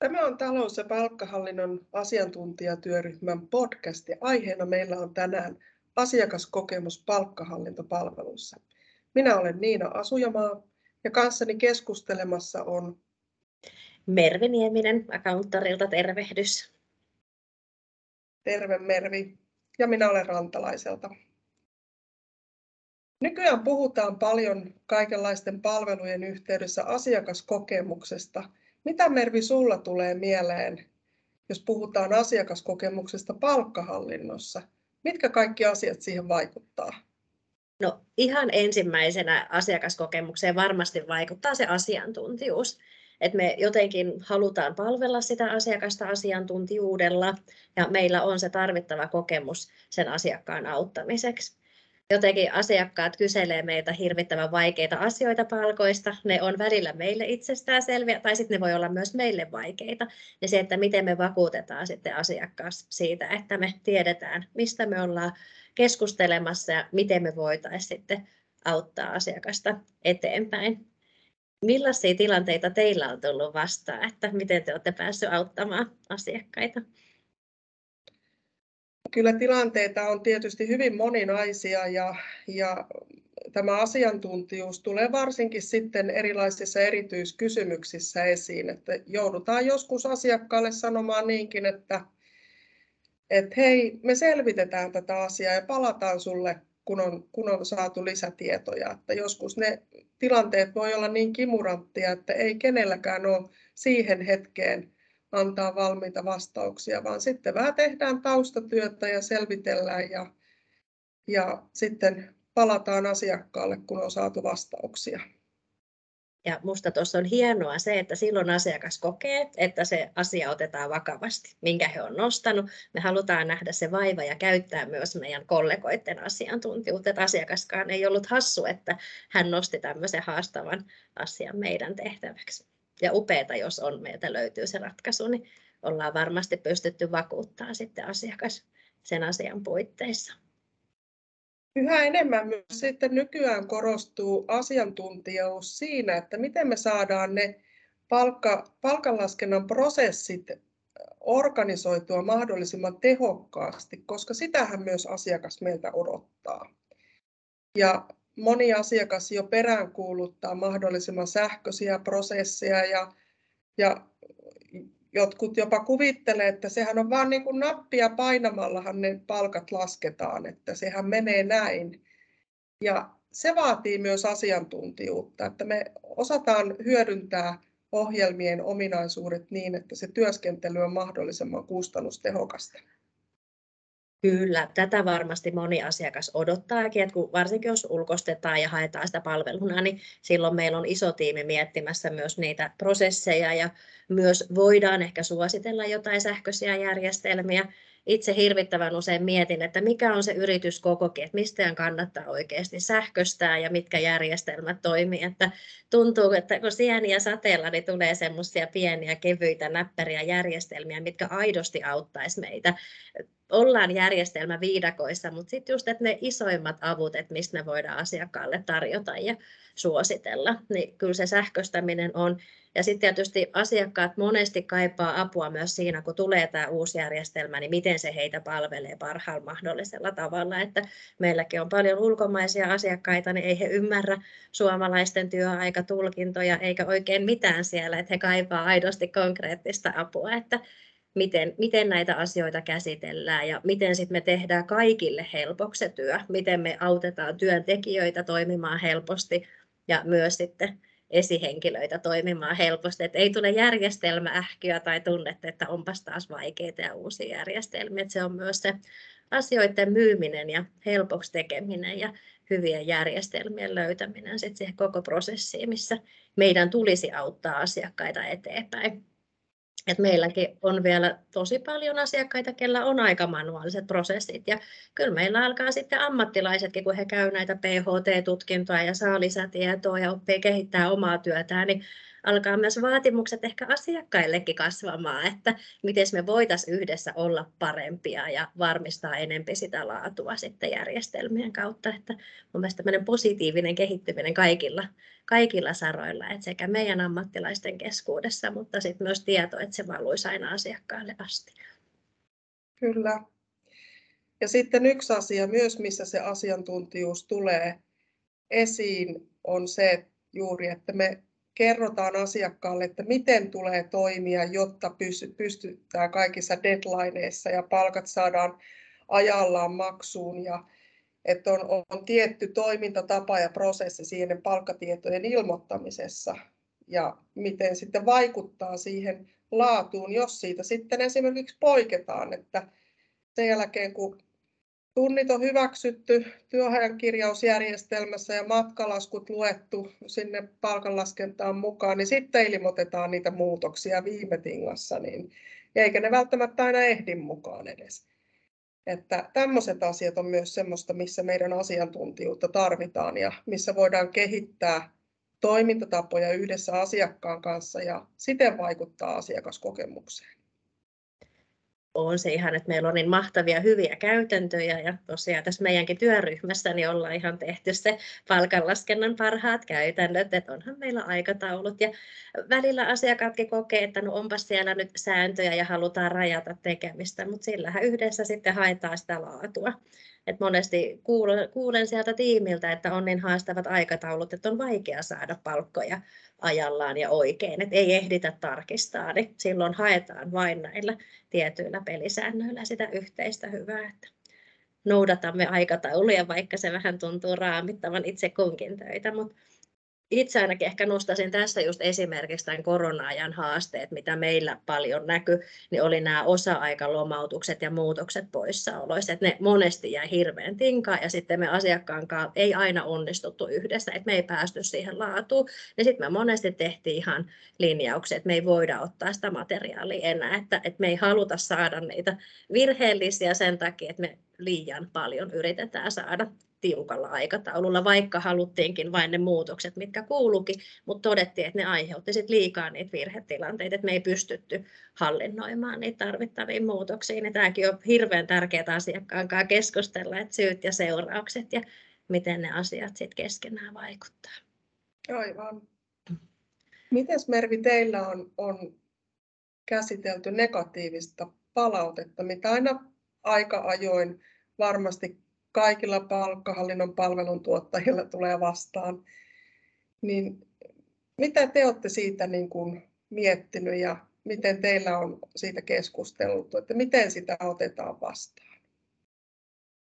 Tämä on talous- ja palkkahallinnon asiantuntijatyöryhmän podcast ja aiheena meillä on tänään asiakaskokemus palkkahallintopalveluissa. Minä olen Niina Asujamaa ja kanssani keskustelemassa on Mervi Nieminen Accountarilta tervehdys. Terve Mervi ja minä olen Rantalaiselta. Nykyään puhutaan paljon kaikenlaisten palvelujen yhteydessä asiakaskokemuksesta – mitä Mervi sulla tulee mieleen, jos puhutaan asiakaskokemuksesta palkkahallinnossa? Mitkä kaikki asiat siihen vaikuttaa? No ihan ensimmäisenä asiakaskokemukseen varmasti vaikuttaa se asiantuntijuus. Että me jotenkin halutaan palvella sitä asiakasta asiantuntijuudella ja meillä on se tarvittava kokemus sen asiakkaan auttamiseksi jotenkin asiakkaat kyselee meitä hirvittävän vaikeita asioita palkoista. Ne on välillä meille itsestäänselviä tai sitten ne voi olla myös meille vaikeita. Ja se, että miten me vakuutetaan sitten asiakkaas siitä, että me tiedetään, mistä me ollaan keskustelemassa ja miten me voitaisiin sitten auttaa asiakasta eteenpäin. Millaisia tilanteita teillä on tullut vastaan, että miten te olette päässeet auttamaan asiakkaita? Kyllä tilanteita on tietysti hyvin moninaisia ja, ja tämä asiantuntijuus tulee varsinkin sitten erilaisissa erityiskysymyksissä esiin, että joudutaan joskus asiakkaalle sanomaan niinkin, että, että hei, me selvitetään tätä asiaa ja palataan sulle, kun on, kun on saatu lisätietoja. Että joskus ne tilanteet voi olla niin kimuranttia, että ei kenelläkään ole siihen hetkeen antaa valmiita vastauksia, vaan sitten vähän tehdään taustatyötä ja selvitellään ja, ja sitten palataan asiakkaalle, kun on saatu vastauksia. Ja minusta tuossa on hienoa se, että silloin asiakas kokee, että se asia otetaan vakavasti, minkä he on nostanut. Me halutaan nähdä se vaiva ja käyttää myös meidän kollegoiden asiantuntijuutta. Että asiakaskaan ei ollut hassu, että hän nosti tämmöisen haastavan asian meidän tehtäväksi ja upeata, jos on, meiltä löytyy se ratkaisu, niin ollaan varmasti pystytty vakuuttaa sitten asiakas sen asian puitteissa. Yhä enemmän myös sitten nykyään korostuu asiantuntijuus siinä, että miten me saadaan ne palkka, palkanlaskennan prosessit organisoitua mahdollisimman tehokkaasti, koska sitähän myös asiakas meiltä odottaa. Ja moni asiakas jo peräänkuuluttaa mahdollisimman sähköisiä prosesseja ja, ja jotkut jopa kuvittelee, että sehän on vain niin kuin nappia painamallahan ne palkat lasketaan, että sehän menee näin. Ja se vaatii myös asiantuntijuutta, että me osataan hyödyntää ohjelmien ominaisuudet niin, että se työskentely on mahdollisimman kustannustehokasta. Kyllä, tätä varmasti moni asiakas odottaakin, että kun varsinkin jos ulkostetaan ja haetaan sitä palveluna, niin silloin meillä on iso tiimi miettimässä myös niitä prosesseja ja myös voidaan ehkä suositella jotain sähköisiä järjestelmiä. Itse hirvittävän usein mietin, että mikä on se yrityskokokin, että mistä kannattaa oikeasti sähköstää ja mitkä järjestelmät toimii. Että tuntuu, että kun sieniä sateella, niin tulee semmoisia pieniä kevyitä näppäriä järjestelmiä, mitkä aidosti auttaisi meitä ollaan järjestelmä viidakoissa, mutta sitten just, että ne isoimmat avut, että mistä me voidaan asiakkaalle tarjota ja suositella, niin kyllä se sähköstäminen on. Ja sitten tietysti asiakkaat monesti kaipaa apua myös siinä, kun tulee tämä uusi järjestelmä, niin miten se heitä palvelee parhaalla mahdollisella tavalla. Että meilläkin on paljon ulkomaisia asiakkaita, niin ei he ymmärrä suomalaisten työaikatulkintoja eikä oikein mitään siellä, että he kaipaa aidosti konkreettista apua. Että miten, miten näitä asioita käsitellään ja miten sitten me tehdään kaikille helpoksi työ, miten me autetaan työntekijöitä toimimaan helposti ja myös sitten esihenkilöitä toimimaan helposti, että ei tule järjestelmäähkyä tai tunnetta, että onpas taas vaikeita ja uusia järjestelmiä. Että se on myös se asioiden myyminen ja helpoksi tekeminen ja hyvien järjestelmien löytäminen sitten siihen koko prosessiin, missä meidän tulisi auttaa asiakkaita eteenpäin. Et meilläkin on vielä tosi paljon asiakkaita, kellä on aika manuaaliset prosessit. Ja kyllä meillä alkaa sitten ammattilaisetkin, kun he käyvät näitä PHT-tutkintoja ja saa lisätietoa ja oppii kehittää omaa työtään, niin alkaa myös vaatimukset ehkä asiakkaillekin kasvamaan, että miten me voitaisiin yhdessä olla parempia ja varmistaa enempi sitä laatua sitten järjestelmien kautta. Että mun mielestä tämmöinen positiivinen kehittyminen kaikilla, kaikilla saroilla, että sekä meidän ammattilaisten keskuudessa, mutta sitten myös tieto, että se valuisi aina asiakkaalle asti. Kyllä. Ja sitten yksi asia myös, missä se asiantuntijuus tulee esiin, on se juuri, että me kerrotaan asiakkaalle, että miten tulee toimia, jotta pystytään kaikissa deadlineissa ja palkat saadaan ajallaan maksuun ja että on, on tietty toimintatapa ja prosessi siihen palkkatietojen ilmoittamisessa ja miten sitten vaikuttaa siihen laatuun, jos siitä sitten esimerkiksi poiketaan, että sen jälkeen kun tunnit on hyväksytty työajan kirjausjärjestelmässä ja matkalaskut luettu sinne palkanlaskentaan mukaan, niin sitten ilmoitetaan niitä muutoksia viime tingassa, niin, eikä ne välttämättä aina ehdi mukaan edes. Että tämmöiset asiat on myös semmoista, missä meidän asiantuntijuutta tarvitaan ja missä voidaan kehittää toimintatapoja yhdessä asiakkaan kanssa ja siten vaikuttaa asiakaskokemukseen on se ihan, että meillä on niin mahtavia hyviä käytäntöjä ja tosiaan tässä meidänkin työryhmässä niin ollaan ihan tehty se palkanlaskennan parhaat käytännöt, että onhan meillä aikataulut ja välillä asiakkaatkin kokee, että no onpas siellä nyt sääntöjä ja halutaan rajata tekemistä, mutta sillähän yhdessä sitten haetaan sitä laatua. Et monesti kuulen, kuulen sieltä tiimiltä, että on niin haastavat aikataulut, että on vaikea saada palkkoja ajallaan ja oikein, että ei ehditä tarkistaa, niin silloin haetaan vain näillä tietyillä pelisäännöillä sitä yhteistä hyvää, että noudatamme aikatauluja, vaikka se vähän tuntuu raamittavan itse kunkin töitä, mutta itse ainakin ehkä nostaisin tässä just esimerkiksi tämän korona-ajan haasteet, mitä meillä paljon näkyy, niin oli nämä osa-aikalomautukset ja muutokset poissaoloissa. Että ne monesti jäi hirveän tinkaan ja sitten me asiakkaan kanssa ei aina onnistuttu yhdessä, että me ei päästy siihen laatuun. Ja sitten me monesti tehtiin ihan linjauksia, että me ei voida ottaa sitä materiaalia enää, että, että me ei haluta saada niitä virheellisiä sen takia, että me liian paljon yritetään saada tiukalla aikataululla, vaikka haluttiinkin vain ne muutokset, mitkä kuulukin, mutta todettiin, että ne aiheutti sit liikaa niitä virhetilanteita, että me ei pystytty hallinnoimaan niitä tarvittaviin muutoksiin. Ja tämäkin on hirveän tärkeää asiakkaan kanssa keskustella, että syyt ja seuraukset ja miten ne asiat sitten keskenään vaikuttaa. Aivan. Miten Mervi teillä on, on käsitelty negatiivista palautetta, mitä aina aika ajoin varmasti kaikilla palkkahallinnon palveluntuottajilla tulee vastaan. Niin mitä te olette siitä niin kuin miettinyt ja miten teillä on siitä keskusteltu, että miten sitä otetaan vastaan?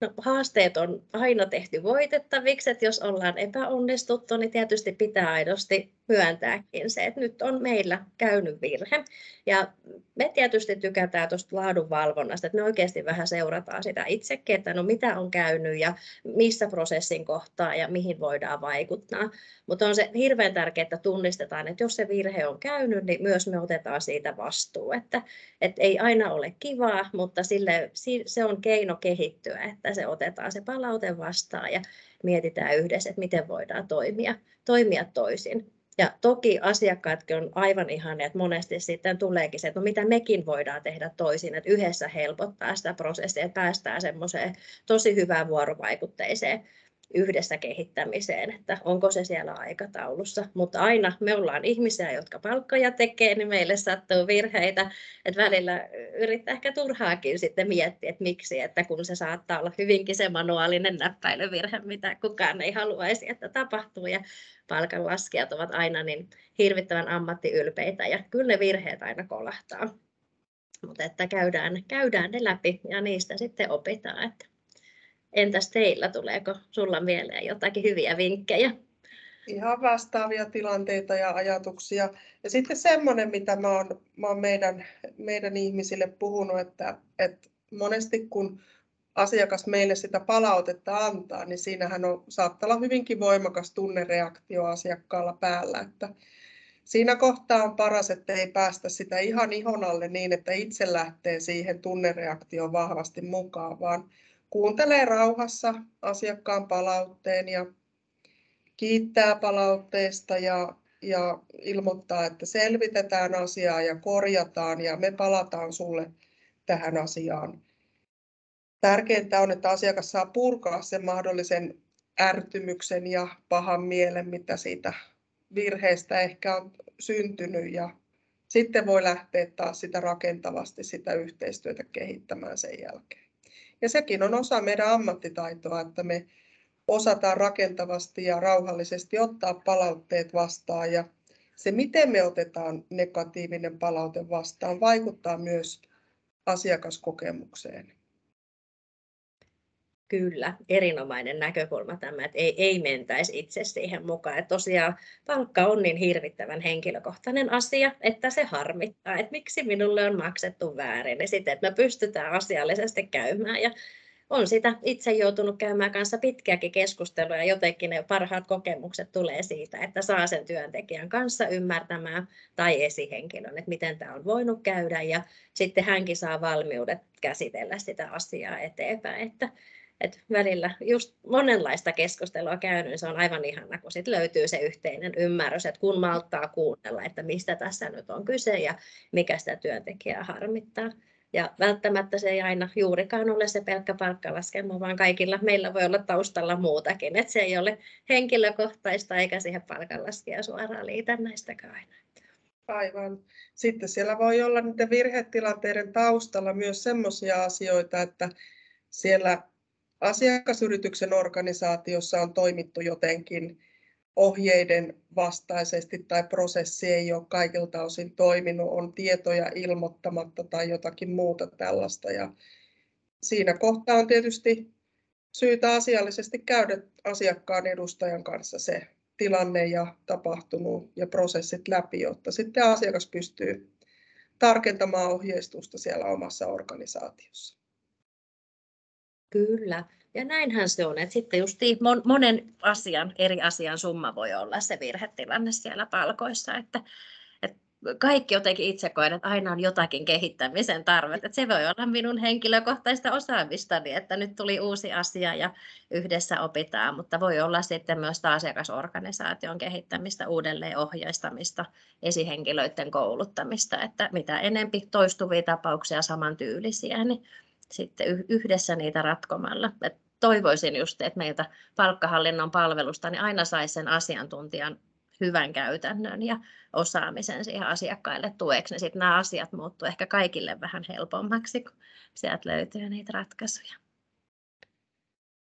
No, haasteet on aina tehty voitettaviksi, että jos ollaan epäonnistuttu, niin tietysti pitää aidosti myöntääkin se, että nyt on meillä käynyt virhe. Ja me tietysti tykätään tuosta laadunvalvonnasta, että me oikeasti vähän seurataan sitä itsekin, että no mitä on käynyt ja missä prosessin kohtaa ja mihin voidaan vaikuttaa. Mutta on se hirveän tärkeää, että tunnistetaan, että jos se virhe on käynyt, niin myös me otetaan siitä vastuu. Että, että ei aina ole kivaa, mutta sille, se on keino kehittyä, että se otetaan se palaute vastaan ja mietitään yhdessä, että miten voidaan toimia, toimia toisin. Ja toki asiakkaatkin on aivan ihania, että monesti sitten tuleekin se, että no mitä mekin voidaan tehdä toisin, että yhdessä helpottaa sitä prosessia, että päästään semmoiseen tosi hyvään vuorovaikutteiseen yhdessä kehittämiseen, että onko se siellä aikataulussa. Mutta aina me ollaan ihmisiä, jotka palkkoja tekee, niin meille sattuu virheitä. Että välillä yrittää ehkä turhaakin sitten miettiä, että miksi, että kun se saattaa olla hyvinkin se manuaalinen näppäilyvirhe, mitä kukaan ei haluaisi, että tapahtuu. Ja palkanlaskijat ovat aina niin hirvittävän ammattiylpeitä ja kyllä ne virheet aina kolahtaa. Mutta että käydään, käydään ne läpi ja niistä sitten opitaan. Että Entäs teillä, tuleeko sulla mieleen jotakin hyviä vinkkejä? Ihan vastaavia tilanteita ja ajatuksia. Ja sitten semmoinen, mitä mä oon, mä oon meidän, meidän ihmisille puhunut, että, että monesti kun asiakas meille sitä palautetta antaa, niin siinähän on, saattaa olla hyvinkin voimakas tunnereaktio asiakkaalla päällä. Että siinä kohtaa on paras, että ei päästä sitä ihan ihon alle niin, että itse lähtee siihen tunnereaktioon vahvasti mukaan, vaan kuuntelee rauhassa asiakkaan palautteen ja kiittää palautteesta ja ja ilmoittaa, että selvitetään asiaa ja korjataan ja me palataan sulle tähän asiaan. Tärkeintä on, että asiakas saa purkaa sen mahdollisen ärtymyksen ja pahan mielen, mitä siitä virheestä ehkä on syntynyt ja sitten voi lähteä taas sitä rakentavasti sitä yhteistyötä kehittämään sen jälkeen. Ja sekin on osa meidän ammattitaitoa, että me osataan rakentavasti ja rauhallisesti ottaa palautteet vastaan ja se, miten me otetaan negatiivinen palaute vastaan, vaikuttaa myös asiakaskokemukseen. Kyllä, erinomainen näkökulma tämä, että ei, ei mentäisi itse siihen mukaan. Että tosiaan palkka on niin hirvittävän henkilökohtainen asia, että se harmittaa, että miksi minulle on maksettu väärin. Ja sitten, että me pystytään asiallisesti käymään ja on sitä itse joutunut käymään kanssa pitkiäkin keskusteluja ja jotenkin ne parhaat kokemukset tulee siitä, että saa sen työntekijän kanssa ymmärtämään tai esihenkilön, että miten tämä on voinut käydä ja sitten hänkin saa valmiudet käsitellä sitä asiaa eteenpäin, että että välillä just monenlaista keskustelua käynyt, niin se on aivan ihana, kun sit löytyy se yhteinen ymmärrys, että kun malttaa kuunnella, että mistä tässä nyt on kyse ja mikä sitä työntekijää harmittaa. Ja välttämättä se ei aina juurikaan ole se pelkkä palkkalaskelma, vaan kaikilla meillä voi olla taustalla muutakin. Että se ei ole henkilökohtaista eikä siihen palkanlaskija suoraan liitännäistäkään aina. Aivan. Sitten siellä voi olla niiden virhetilanteiden taustalla myös sellaisia asioita, että siellä asiakasyrityksen organisaatiossa on toimittu jotenkin ohjeiden vastaisesti tai prosessi ei ole kaikilta osin toiminut, on tietoja ilmoittamatta tai jotakin muuta tällaista. Ja siinä kohtaa on tietysti syytä asiallisesti käydä asiakkaan edustajan kanssa se tilanne ja tapahtunut ja prosessit läpi, jotta sitten asiakas pystyy tarkentamaan ohjeistusta siellä omassa organisaatiossa. Kyllä. Ja näinhän se on, että sitten just monen asian, eri asian summa voi olla se virhetilanne siellä palkoissa, että, että kaikki jotenkin itse koen, että aina on jotakin kehittämisen tarvetta. Että se voi olla minun henkilökohtaista osaamistani, että nyt tuli uusi asia ja yhdessä opitaan, mutta voi olla sitten myös asiakasorganisaation kehittämistä, uudelleen ohjaistamista, esihenkilöiden kouluttamista, että mitä enempi toistuvia tapauksia samantyylisiä, niin sitten yhdessä niitä ratkomalla. Et toivoisin just, että meiltä palkkahallinnon palvelusta niin aina saisi sen asiantuntijan hyvän käytännön ja osaamisen siihen asiakkaille tueksi, niin sitten nämä asiat muuttuu ehkä kaikille vähän helpommaksi, kun sieltä löytyy niitä ratkaisuja.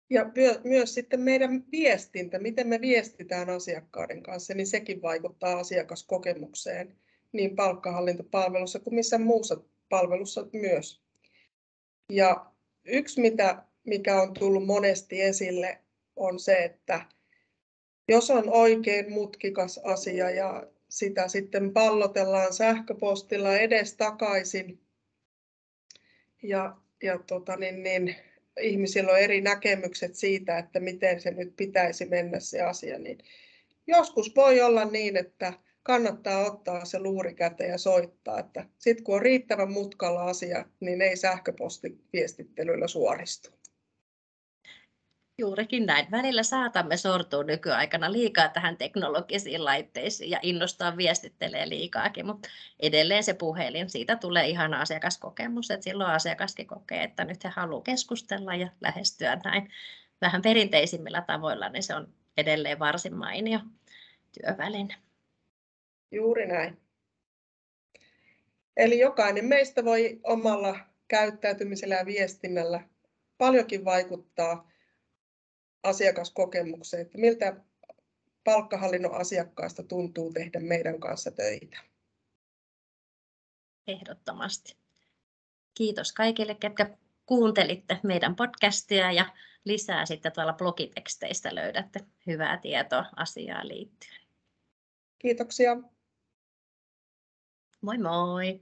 Ja myös sitten meidän viestintä, miten me viestitään asiakkaiden kanssa, niin sekin vaikuttaa asiakaskokemukseen niin palkkahallintopalvelussa kuin missä muussa palvelussa myös. Ja yksi, mitä, mikä on tullut monesti esille, on se, että jos on oikein mutkikas asia ja sitä sitten pallotellaan sähköpostilla edes takaisin ja, ja tota niin, niin, ihmisillä on eri näkemykset siitä, että miten se nyt pitäisi mennä se asia, niin joskus voi olla niin, että kannattaa ottaa se luuri käteen ja soittaa. Että sitten kun on riittävän mutkalla asia, niin ei sähköpostiviestittelyllä suoristu. Juurikin näin. Välillä saatamme sortua nykyaikana liikaa tähän teknologisiin laitteisiin ja innostaa viestittelee liikaakin, mutta edelleen se puhelin, siitä tulee ihana asiakaskokemus, että silloin asiakaskin kokee, että nyt he haluaa keskustella ja lähestyä näin vähän perinteisimmillä tavoilla, niin se on edelleen varsin mainio työväline. Juuri näin. Eli jokainen meistä voi omalla käyttäytymisellä ja viestinnällä paljonkin vaikuttaa asiakaskokemukseen, että miltä palkkahallinnon asiakkaasta tuntuu tehdä meidän kanssa töitä. Ehdottomasti. Kiitos kaikille, ketkä kuuntelitte meidän podcastia ja lisää sitten tuolla blogiteksteistä löydätte hyvää tietoa asiaan liittyen. Kiitoksia. Moi moi!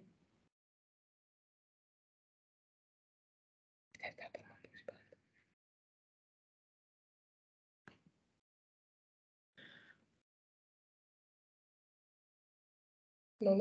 No.